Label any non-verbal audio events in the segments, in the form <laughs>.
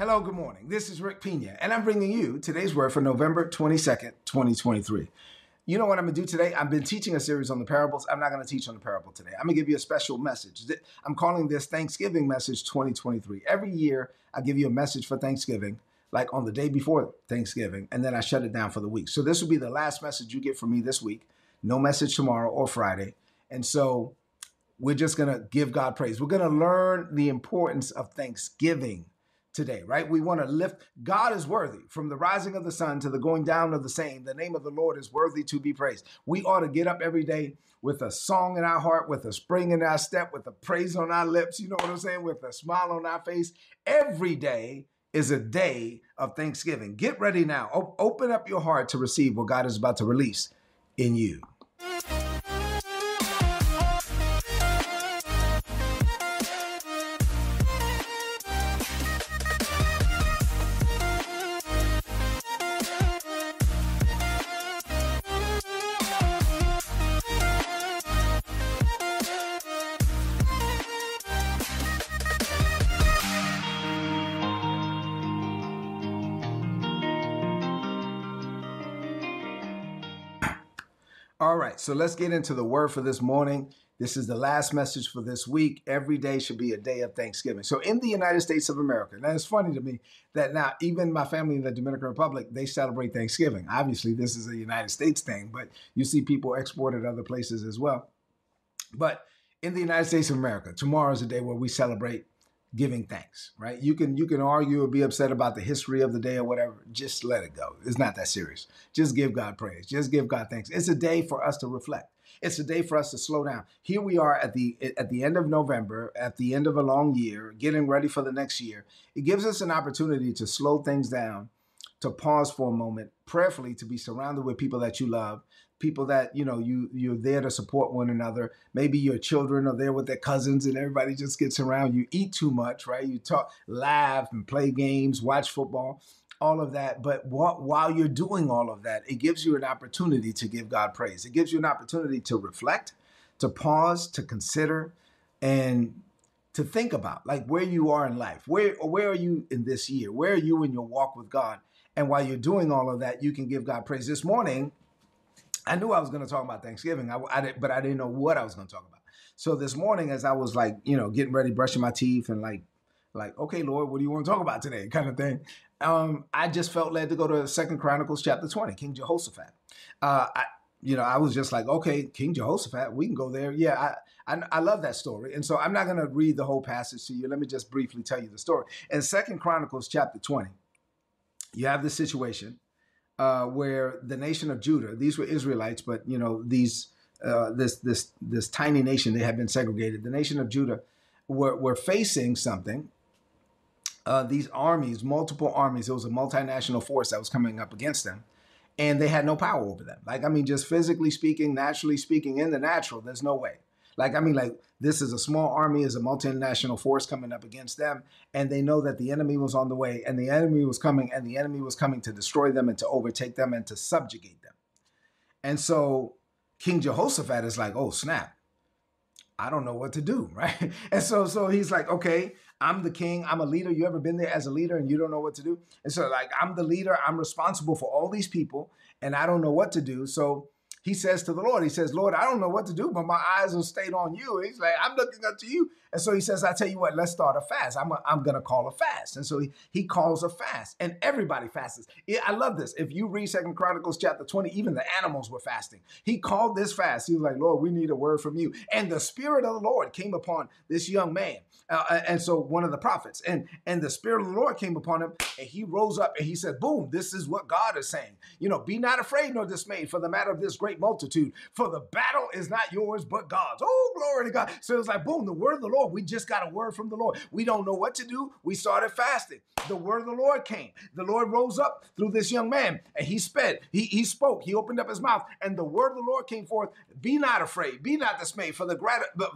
Hello, good morning. This is Rick Pina, and I'm bringing you today's word for November 22nd, 2023. You know what I'm going to do today? I've been teaching a series on the parables. I'm not going to teach on the parable today. I'm going to give you a special message. I'm calling this Thanksgiving Message 2023. Every year, I give you a message for Thanksgiving, like on the day before Thanksgiving, and then I shut it down for the week. So this will be the last message you get from me this week. No message tomorrow or Friday. And so we're just going to give God praise. We're going to learn the importance of Thanksgiving today, right? We want to lift God is worthy from the rising of the sun to the going down of the same. The name of the Lord is worthy to be praised. We ought to get up every day with a song in our heart, with a spring in our step, with a praise on our lips, you know what I'm saying? With a smile on our face. Every day is a day of thanksgiving. Get ready now. O- open up your heart to receive what God is about to release in you. So let's get into the word for this morning. This is the last message for this week. Every day should be a day of Thanksgiving. So, in the United States of America, now it's funny to me that now even my family in the Dominican Republic they celebrate Thanksgiving. Obviously, this is a United States thing, but you see people exported other places as well. But in the United States of America, tomorrow is a day where we celebrate giving thanks, right? You can you can argue or be upset about the history of the day or whatever. Just let it go. It's not that serious. Just give God praise. Just give God thanks. It's a day for us to reflect. It's a day for us to slow down. Here we are at the at the end of November, at the end of a long year, getting ready for the next year. It gives us an opportunity to slow things down to pause for a moment, prayerfully to be surrounded with people that you love, people that you know you you're there to support one another. Maybe your children are there with their cousins, and everybody just gets around. You eat too much, right? You talk, laugh, and play games, watch football, all of that. But while you're doing all of that, it gives you an opportunity to give God praise. It gives you an opportunity to reflect, to pause, to consider, and to think about like where you are in life. Where where are you in this year? Where are you in your walk with God? And while you're doing all of that, you can give God praise. This morning, I knew I was going to talk about Thanksgiving, I, I but I didn't know what I was going to talk about. So this morning, as I was like, you know, getting ready, brushing my teeth, and like, like, okay, Lord, what do you want to talk about today, <laughs> kind of thing. Um, I just felt led to go to Second Chronicles chapter twenty, King Jehoshaphat. Uh, I, you know, I was just like, okay, King Jehoshaphat, we can go there. Yeah, I, I, I love that story, and so I'm not going to read the whole passage to you. Let me just briefly tell you the story. In Second Chronicles chapter twenty, you have the situation uh, where the nation of Judah, these were Israelites, but you know these uh, this this this tiny nation they had been segregated. The nation of Judah were were facing something. Uh, these armies, multiple armies, it was a multinational force that was coming up against them, and they had no power over them. Like I mean, just physically speaking, naturally speaking, in the natural, there's no way. Like, I mean, like this is a small army, is a multinational force coming up against them, and they know that the enemy was on the way, and the enemy was coming, and the enemy was coming to destroy them and to overtake them and to subjugate them. And so King Jehoshaphat is like, oh snap. I don't know what to do, <laughs> right? And so so he's like, okay, I'm the king, I'm a leader. You ever been there as a leader and you don't know what to do? And so like I'm the leader, I'm responsible for all these people and I don't know what to do. So he says to the Lord, he says, Lord, I don't know what to do, but my eyes are stayed on you. he's like, I'm looking up to you. And so he says, I tell you what, let's start a fast. I'm, a, I'm going to call a fast. And so he, he calls a fast and everybody fasts. I love this. If you read Second Chronicles chapter 20, even the animals were fasting. He called this fast. He was like, Lord, we need a word from you. And the spirit of the Lord came upon this young man. Uh, and so one of the prophets and, and the spirit of the Lord came upon him and he rose up and he said, boom, this is what God is saying. You know, be not afraid nor dismayed for the matter of this great multitude. For the battle is not yours, but God's. Oh, glory to God. So it's like, boom, the word of the Lord. We just got a word from the Lord. We don't know what to do. We started fasting. The word of the Lord came. The Lord rose up through this young man and he sped. He, he spoke. He opened up his mouth and the word of the Lord came forth. Be not afraid. Be not dismayed for the,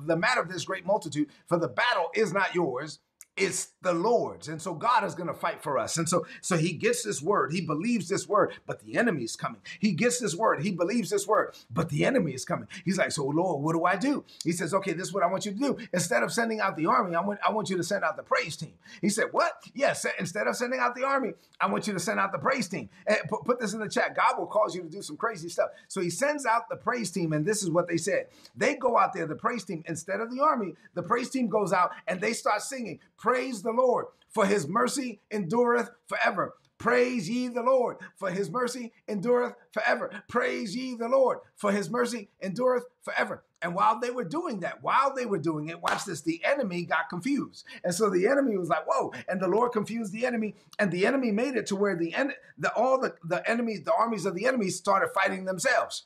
the matter of this great multitude. For the battle is not yours, it's the Lord's. And so God is going to fight for us. And so, so he gets this word. He believes this word, but the enemy is coming. He gets this word. He believes this word, but the enemy is coming. He's like, so Lord, what do I do? He says, okay, this is what I want you to do. Instead of sending out the army, I want, I want you to send out the praise team. He said, what? Yes. instead of sending out the army, I want you to send out the praise team. And put, put this in the chat. God will cause you to do some crazy stuff. So he sends out the praise team. And this is what they said. They go out there, the praise team, instead of the army, the praise team goes out and they start singing, praise the Lord for his mercy endureth forever. Praise ye the Lord, for his mercy endureth forever. Praise ye the Lord, for his mercy endureth forever. And while they were doing that, while they were doing it, watch this, the enemy got confused. And so the enemy was like, whoa, and the Lord confused the enemy, and the enemy made it to where the, end the all the, the enemies, the armies of the enemy started fighting themselves.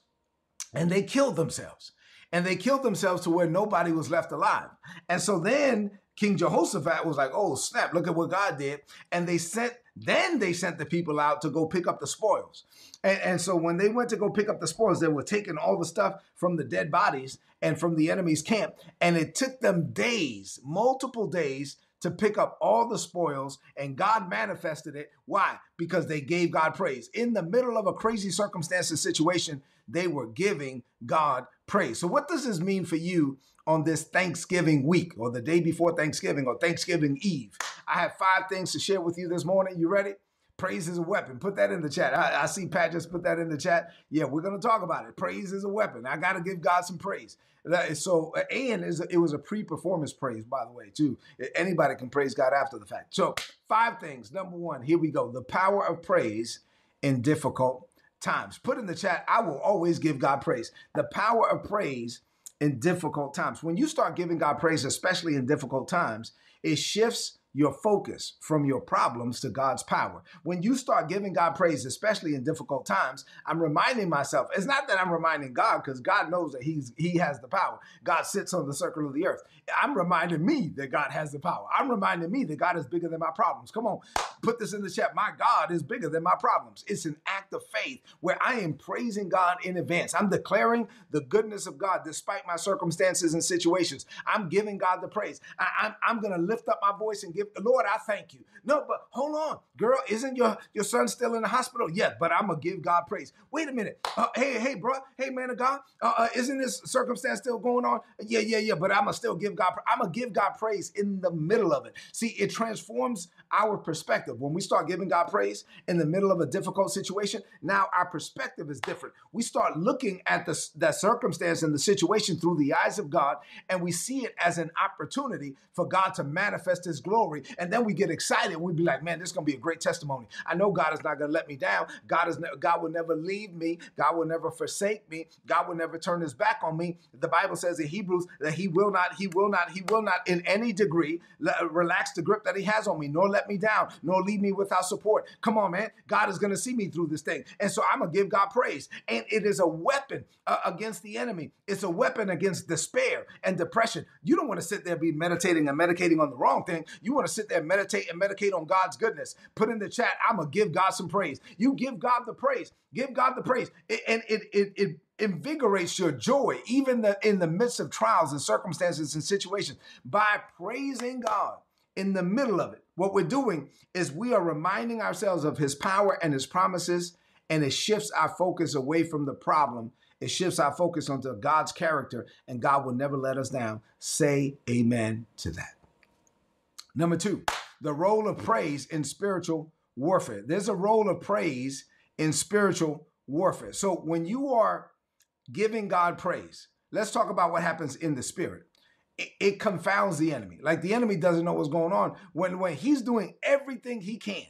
And they killed themselves. And they killed themselves to where nobody was left alive. And so then King Jehoshaphat was like, oh, snap, look at what God did. And they sent, then they sent the people out to go pick up the spoils. And, and, so when they went to go pick up the spoils, they were taking all the stuff from the dead bodies and from the enemy's camp. And it took them days, multiple days, to pick up all the spoils. And God manifested it. Why? Because they gave God praise. In the middle of a crazy circumstance and situation, they were giving God praise. So, what does this mean for you on this Thanksgiving week or the day before Thanksgiving or Thanksgiving Eve. I have five things to share with you this morning. You ready? Praise is a weapon. Put that in the chat. I, I see Pat just put that in the chat. Yeah, we're going to talk about it. Praise is a weapon. I got to give God some praise. So, and is it was a pre-performance praise, by the way, too. Anybody can praise God after the fact. So, five things. Number one, here we go. The power of praise in difficult times. Put in the chat. I will always give God praise. The power of praise in difficult times. When you start giving God praise, especially in difficult times, it shifts your focus from your problems to God's power. When you start giving God praise, especially in difficult times, I'm reminding myself, it's not that I'm reminding God because God knows that he's he has the power. God sits on the circle of the earth. I'm reminding me that God has the power. I'm reminding me that God is bigger than my problems. Come on, put this in the chat. My God is bigger than my problems. It's an act of faith where I am praising God in advance. I'm declaring the goodness of God despite my circumstances and situations. I'm giving God the praise. I, I'm, I'm going to lift up my voice and give, Lord, I thank you. No, but hold on, girl, isn't your, your son still in the hospital? Yes, but I'm going to give God praise. Wait a minute. Uh, hey, hey, bro. Hey, man of God, uh, uh, isn't this circumstance still going on? Yeah, yeah, yeah, but I'm going to still give God, I'm going to give God praise in the middle of it. See, it transforms our perspective. When we start giving God praise in the middle of a difficult situation, now our perspective is different. We start looking at the, the circumstance and the situation through the eyes of God, and we see it as an opportunity for God to manifest His glory. And then we get excited. We'd be like, man, this is going to be a great testimony. I know God is not going to let me down. God is ne- God will never leave me. God will never forsake me. God will never turn His back on me. The Bible says in Hebrews that He will not, He will not, He will not in any degree relax the grip that He has on me, nor let let me down, nor leave me without support. Come on, man. God is going to see me through this thing. And so I'm going to give God praise. And it is a weapon uh, against the enemy, it's a weapon against despair and depression. You don't want to sit there be meditating and medicating on the wrong thing. You want to sit there, and meditate and medicate on God's goodness. Put in the chat, I'm going to give God some praise. You give God the praise. Give God the praise. and it, it, it invigorates your joy, even the, in the midst of trials and circumstances and situations, by praising God in the middle of it. What we're doing is we are reminding ourselves of his power and his promises, and it shifts our focus away from the problem. It shifts our focus onto God's character, and God will never let us down. Say amen to that. Number two, the role of praise in spiritual warfare. There's a role of praise in spiritual warfare. So when you are giving God praise, let's talk about what happens in the spirit it, confounds the enemy. Like the enemy doesn't know what's going on when when he's doing everything he can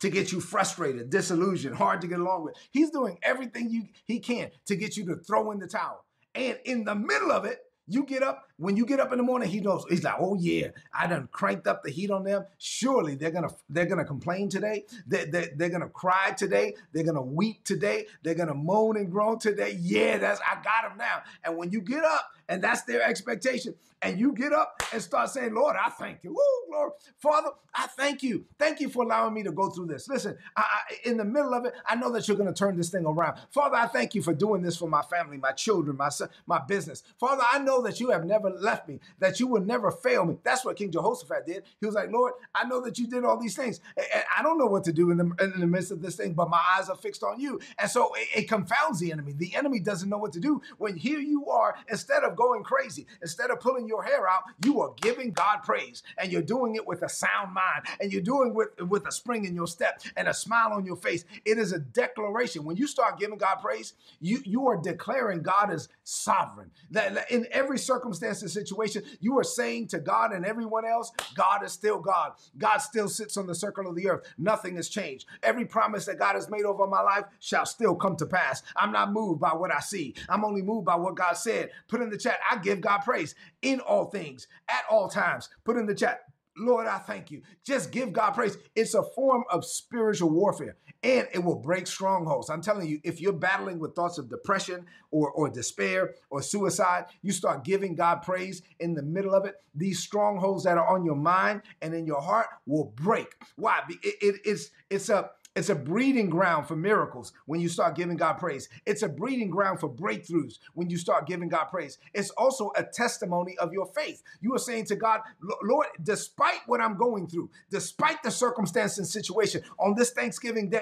to get you frustrated, disillusioned, hard to get along with. He's doing everything you he can to get you to throw in the towel. And in the middle of it, you get up, when you get up in the morning, he knows he's like, oh yeah, I done cranked up the heat on them. Surely they're gonna they're gonna complain today. They, they, they're gonna cry today. They're gonna weep today. They're gonna moan and groan today. Yeah, that's I got them now. And when you get up, and that's their expectation. And you get up and start saying, Lord, I thank you. Woo, Lord, Father, I thank you. Thank you for allowing me to go through this. Listen, I, I, in the middle of it, I know that you're to turn this thing around. Father, I thank you for doing this for my family, my children, my son, my business. Father, I know that you have never never left me, that you will never fail me. That's what King Jehoshaphat did. He was like, Lord, I know that you did all these things. And I don't know what to do in the, in the midst of this thing, but my eyes are fixed on you. And so it, it confounds the enemy. The enemy doesn't know what to do when here you are, instead of going crazy, instead of pulling your hair out, you are giving God praise and you're doing it with a sound mind and you're doing with with a spring in your step and a smile on your face. It is a declaration. When you start giving God praise, you you are declaring God is sovereign. That in every circumstance situation, you are saying to God and everyone else, God is still God. God still sits on the circle of the earth. Nothing has changed. Every promise that God has made over my life shall still come to pass. I'm not moved by what I see. I'm only moved by what God said. Put in the chat, I give God praise in all things, at all times. Put in the chat, Lord, I thank you. Just give God praise. It's a form of spiritual warfare and it will break strongholds. I'm telling you, if you're battling with thoughts of depression or, or despair or suicide, you start giving God praise in the middle of it. These strongholds that are on your mind and in your heart will break. Why? It, it, it's, it's a it's a breeding ground for miracles when you start giving God praise. It's a breeding ground for breakthroughs when you start giving God praise. It's also a testimony of your faith. You are saying to God, Lord, despite what I'm going through, despite the circumstance and situation on this Thanksgiving day,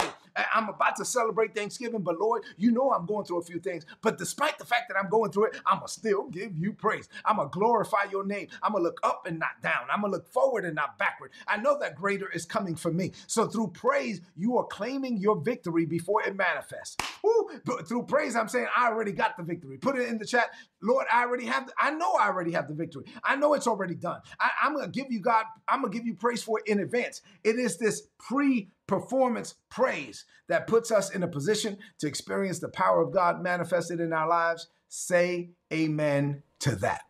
I'm about to celebrate Thanksgiving, but Lord, you know I'm going through a few things. But despite the fact that I'm going through it, I'm going to still give you praise. I'm going to glorify your name. I'm going to look up and not down. I'm going to look forward and not backward. I know that greater is coming for me. So through praise, you are claiming your victory before it manifests. Ooh, through praise, I'm saying I already got the victory. Put it in the chat. Lord, I already have, the, I know I already have the victory. I know it's already done. I, I'm going to give you God, I'm going to give you praise for it in advance. It is this pre performance praise that puts us in a position to experience the power of God manifested in our lives. Say amen to that.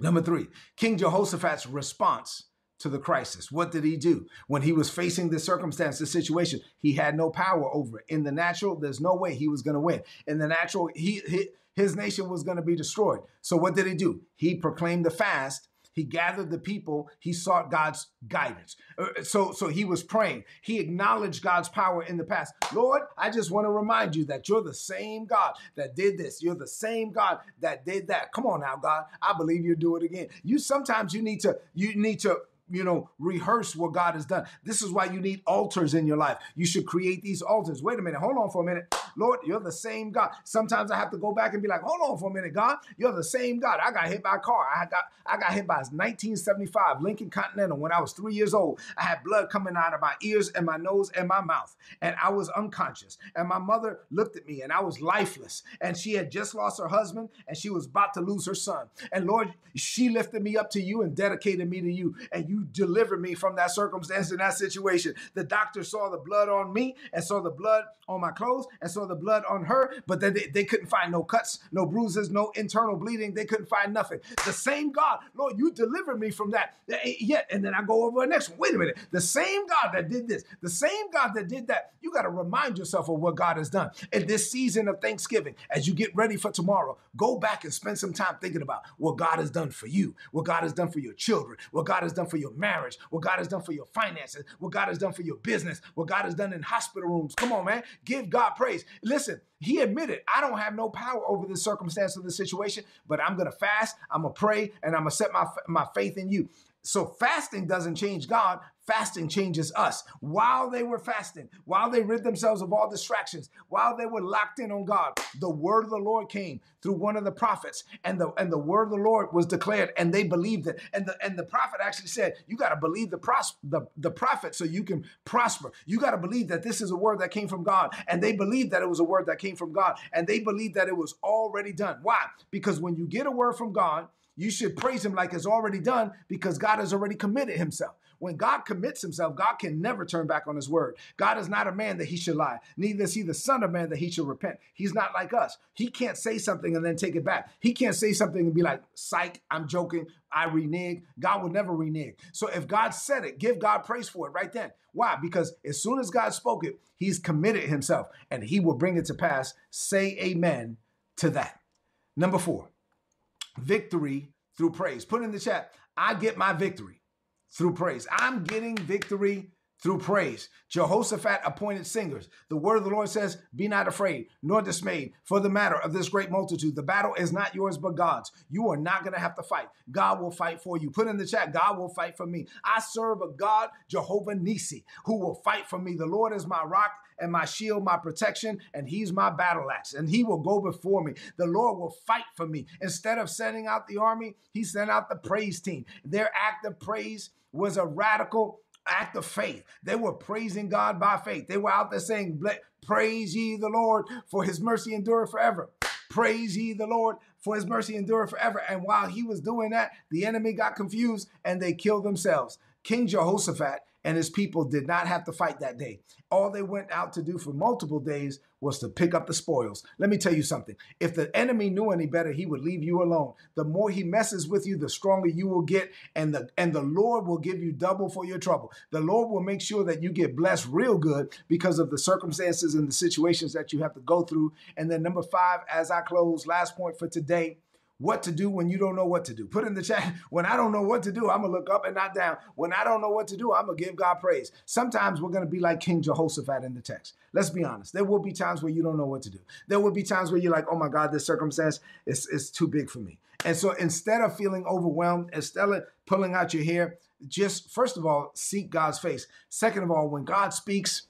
Number three, King Jehoshaphat's response to the crisis. What did he do? When he was facing the circumstance, the situation, he had no power over it. In the natural, there's no way he was going to win. In the natural, he, he his nation was going to be destroyed. So what did he do? He proclaimed the fast he gathered the people. He sought God's guidance. Uh, so, so he was praying. He acknowledged God's power in the past. Lord, I just want to remind you that you're the same God that did this. You're the same God that did that. Come on now, God. I believe you'll do it again. You sometimes you need to you need to you know, rehearse what God has done. This is why you need altars in your life. You should create these altars. Wait a minute, hold on for a minute. Lord, you're the same God. Sometimes I have to go back and be like, hold on for a minute, God. You're the same God. I got hit by a car. I got I got hit by a 1975 Lincoln Continental when I was three years old. I had blood coming out of my ears and my nose and my mouth. And I was unconscious. And my mother looked at me and I was lifeless. And she had just lost her husband and she was about to lose her son. And Lord, she lifted me up to you and dedicated me to you. And you you delivered me from that circumstance and that situation. The doctor saw the blood on me and saw the blood on my clothes and saw the blood on her, but they, they couldn't find no cuts, no bruises, no internal bleeding. They couldn't find nothing. The same God, Lord, you delivered me from that. Yet, and then I go over the next one. Wait a minute. The same God that did this, the same God that did that, you got to remind yourself of what God has done. In this season of Thanksgiving, as you get ready for tomorrow, go back and spend some time thinking about what God has done for you, what God has done for your children, what God has done for your marriage, what God has done for your finances, what God has done for your business, what God has done in hospital rooms. Come on, man. Give God praise. Listen, he admitted, I don't have no power over the circumstance of the situation, but I'm going to fast, I'm going to pray, and I'm going to set my, my faith in you. So fasting doesn't change God. Fasting changes us. While they were fasting, while they rid themselves of all distractions, while they were locked in on God, the word of the Lord came through one of the prophets, and the and the word of the Lord was declared, and they believed it. And the and the prophet actually said, "You got to believe the pros- the the prophet so you can prosper. You got to believe that this is a word that came from God." And they believed that it was a word that came from God, and they believed that it was already done. Why? Because when you get a word from God you should praise him like it's already done because God has already committed himself. When God commits himself, God can never turn back on his word. God is not a man that he should lie, neither is he the son of man that he should repent. He's not like us. He can't say something and then take it back. He can't say something and be like, psych, I'm joking, I renege. God will never renege. So if God said it, give God praise for it right then. Why? Because as soon as God spoke it, he's committed himself and he will bring it to pass. Say amen to that. Number four, victory through praise. Put in the chat, I get my victory through praise. I'm getting victory through praise. Jehoshaphat appointed singers. The word of the Lord says, Be not afraid, nor dismayed, for the matter of this great multitude. The battle is not yours, but God's. You are not going to have to fight. God will fight for you. Put in the chat, God will fight for me. I serve a God, Jehovah Nissi, who will fight for me. The Lord is my rock and my shield, my protection, and he's my battle axe, and he will go before me. The Lord will fight for me. Instead of sending out the army, he sent out the praise team. Their act of praise was a radical act of faith. They were praising God by faith. They were out there saying, Praise ye the Lord, for his mercy endureth forever. Praise ye the Lord, for his mercy endureth forever. And while he was doing that, the enemy got confused and they killed themselves. King Jehoshaphat and his people did not have to fight that day. All they went out to do for multiple days was to pick up the spoils. Let me tell you something. If the enemy knew any better, he would leave you alone. The more he messes with you, the stronger you will get and the and the Lord will give you double for your trouble. The Lord will make sure that you get blessed real good because of the circumstances and the situations that you have to go through. And then number 5 as I close, last point for today, what to do when you don't know what to do. Put in the chat, <laughs> when I don't know what to do, I'm going to look up and not down. When I don't know what to do, I'm going to give God praise. Sometimes we're going to be like King Jehoshaphat in the text. Let's be honest. There will be times where you don't know what to do. There will be times where you're like, oh my God, this circumstance is, is too big for me. And so instead of feeling overwhelmed, instead of pulling out your hair, just first of all, seek God's face. Second of all, when God speaks,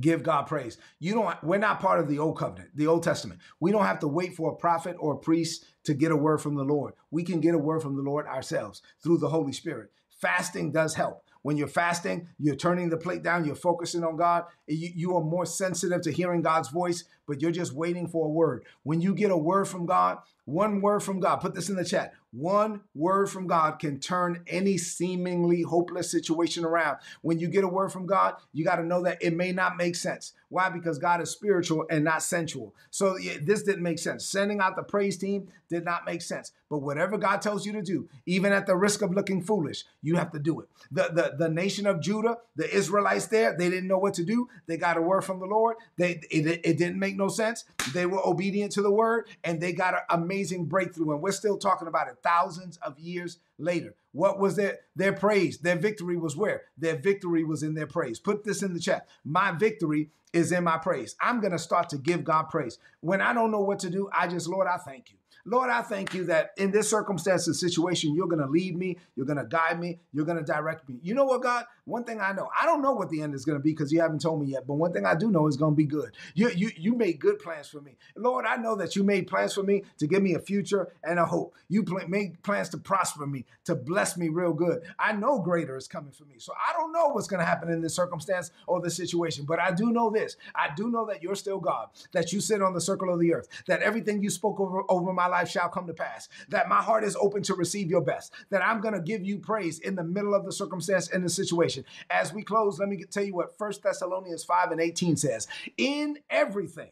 give God praise. You don't we're not part of the old covenant, the Old Testament. We don't have to wait for a prophet or a priest to get a word from the Lord. We can get a word from the Lord ourselves through the Holy Spirit. Fasting does help. When you're fasting, you're turning the plate down, you're focusing on God. You, you are more sensitive to hearing God's voice, but you're just waiting for a word. When you get a word from God, one word from God, put this in the chat. One word from God can turn any seemingly hopeless situation around. When you get a word from God, you got to know that it may not make sense. Why? Because God is spiritual and not sensual. So this didn't make sense. Sending out the praise team did not make sense. But whatever God tells you to do, even at the risk of looking foolish, you have to do it. The, the, the nation of Judah, the Israelites there, they didn't know what to do. They got a word from the Lord. They it, it didn't make no sense. They were obedient to the word and they got an amazing breakthrough. And we're still talking about it thousands of years later. What was their their praise? Their victory was where? Their victory was in their praise. Put this in the chat. My victory is in my praise. I'm to start to give God praise. When I don't know what to do, I just, Lord, I thank you. Lord, I thank you that in this circumstance and situation, you're going to lead me, you're going to guide me, you're going to direct me. You know what, God? One thing I know, I don't know what the end is going to be because you haven't told me yet, but one thing I do know is going to be good. You, you, you made good plans for me. Lord, I know that you made plans for me to give me a future and a hope. You pl- made plans to prosper me, to bless me real good. I know greater is coming for me. So I don't know what's going to happen in this circumstance or this situation, but I do know this. I do know that you're still God, that you sit on the circle of the earth, that everything you spoke over, over my life shall come to pass, that my heart is open to receive your best, that I'm going to give you praise in the middle of the circumstance and the situation. As we close, let me tell you what 1 Thessalonians 5 and 18 says In everything,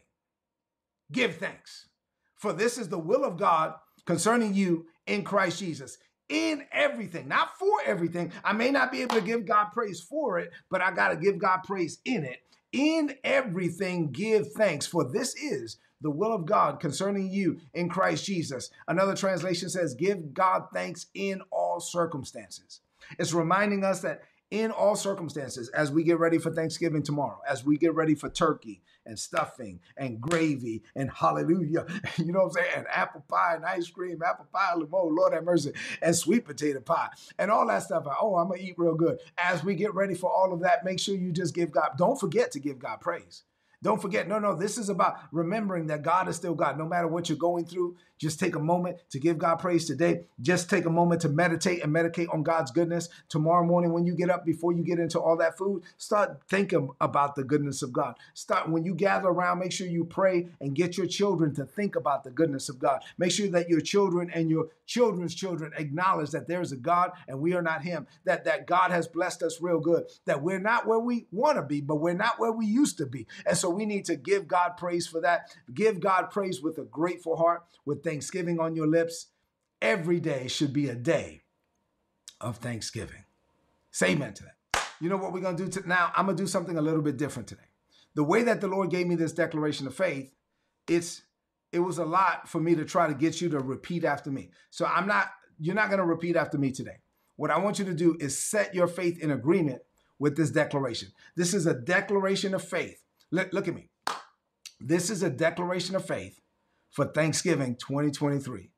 give thanks, for this is the will of God concerning you in Christ Jesus in everything, not for everything. I may not be able to give God praise for it, but I got to give God praise in it. In everything, give thanks, for this is the will of God concerning you in Christ Jesus. Another translation says, Give God thanks in all circumstances. It's reminding us that in all circumstances, as we get ready for Thanksgiving tomorrow, as we get ready for turkey and stuffing and gravy and hallelujah, <laughs> you know what I'm saying? And apple pie and ice cream, apple pie, limon, Lord have mercy, and sweet potato pie and all that stuff. Oh, I'm going to eat real good. As we get ready for all of that, make sure you just give God, don't forget to give God praise. Don't forget, no, no, this is about remembering that God is still God. No matter what you're going through, just take a moment to give God praise today. Just take a moment to meditate and meditate on God's goodness. Tomorrow morning, when you get up, before you get into all that food, start thinking about the goodness of God. Start when you gather around, make sure you pray and get your children to think about the goodness of God. Make sure that your children and your children's children acknowledge that there is a God and we are not Him. That that God has blessed us real good. That we're not where we want to be, but we're not where we used to be. And so we need to give God praise for that. Give God praise with a grateful heart, with thanksgiving on your lips. Every day should be a day of thanksgiving. Say amen to that. You know what we're going to do to, now? I'm going to do something a little bit different today. The way that the Lord gave me this declaration of faith, it's it was a lot for me to try to get you to repeat after me. So I'm not you're not going to repeat after me today. What I want you to do is set your faith in agreement with this declaration. This is a declaration of faith. Look, at me. This is a declaration of faith for Thanksgiving 2023.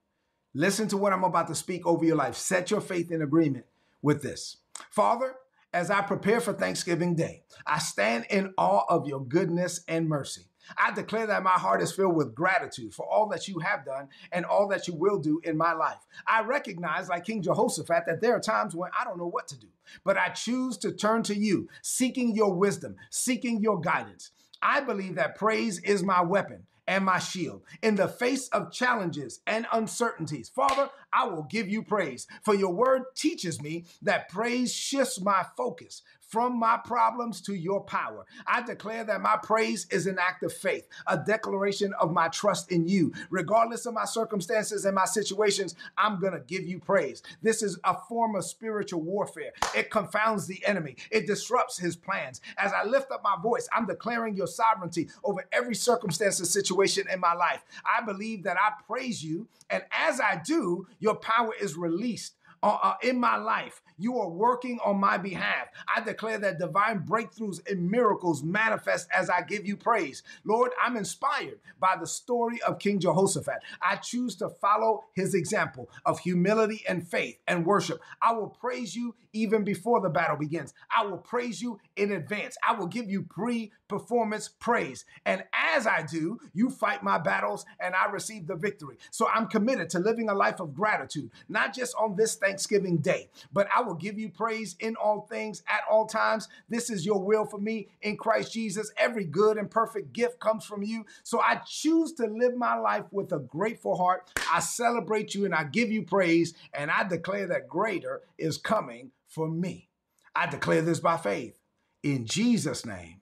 Listen to what I'm about to speak over your life. Set your faith in agreement with this. Father, as I prepare for Thanksgiving Day, I stand in awe of your goodness and mercy. I declare that my heart is filled with gratitude for all that you have done and all that you will do in my life. I recognize, like King Jehoshaphat, that there are times when I don't know what to do, but I choose to turn to you, seeking your wisdom, seeking your guidance. I believe that praise is my weapon and my shield. In the face of challenges and uncertainties, Father, I will give you praise. For your word teaches me that praise shifts my focus from my problems to your power. I declare that my praise is an act of faith, a declaration of my trust in you. Regardless of my circumstances and my situations, I'm going to give you praise. This is a form of spiritual warfare. It confounds the enemy, it disrupts his plans. As I lift up my voice, I'm declaring your sovereignty over every circumstance and situation in my life. I believe that I praise you, and as I do, your power is released uh, uh, in my life. You are working on my behalf. I declare that divine breakthroughs and miracles manifest as I give you praise. Lord, I'm inspired by the story of King Jehoshaphat. I choose to follow his example of humility and faith and worship. I will praise you even before the battle begins. I will praise you in advance. I will give you pre performance praise. And as I do, you fight my battles and I receive the victory. So I'm committed to living a life of gratitude, not just on this Thanksgiving day, but I will give you praise in all things at all times. This is your will for me in Christ Jesus. Every good and perfect gift comes from you. So I choose to live my life with a grateful heart. I celebrate you and I give you praise and I declare that greater is coming for me. I declare this by faith in Jesus' name.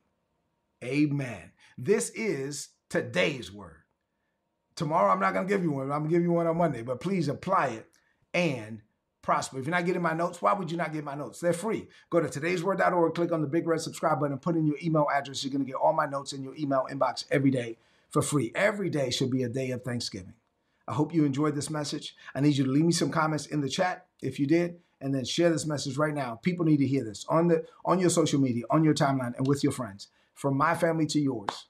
Amen. This is today's word. Tomorrow, I'm not going to give you one. I'm going to give you one on Monday, but please apply it and prosper. If you're not getting my notes, why would you not get my notes? They're free. Go to today'sword.org, click on the big red subscribe button, put in your email address. You're going to get all my notes in your email inbox every day for free. Every day should be a day of Thanksgiving. I hope you enjoyed this message. I need you to leave me some comments in the chat if you did, and then share this message right now. People need to hear this on the on your social media, on your timeline, and with your friends from my family to yours.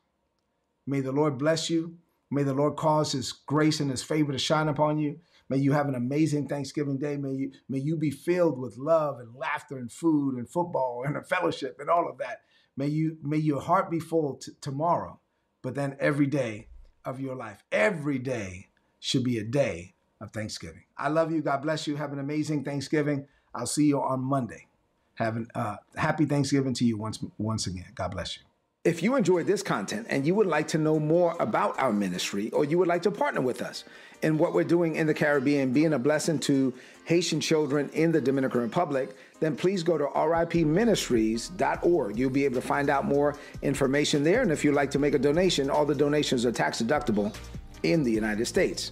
May the Lord bless you. May the Lord cause his grace and his favor to shine upon you. May you have an amazing Thanksgiving day. May you, may you be filled with love and laughter and food and football and a fellowship and all of that. May you may your heart be full t- tomorrow, but then every day of your life, every day should be a day of Thanksgiving. I love you. God bless you. Have an amazing Thanksgiving. I'll see you on Monday. Have a uh, happy Thanksgiving to you once once again. God bless you. If you enjoyed this content and you would like to know more about our ministry or you would like to partner with us in what we're doing in the Caribbean, being a blessing to Haitian children in the Dominican Republic, then please go to ripministries.org. You'll be able to find out more information there. And if you'd like to make a donation, all the donations are tax deductible in the United States.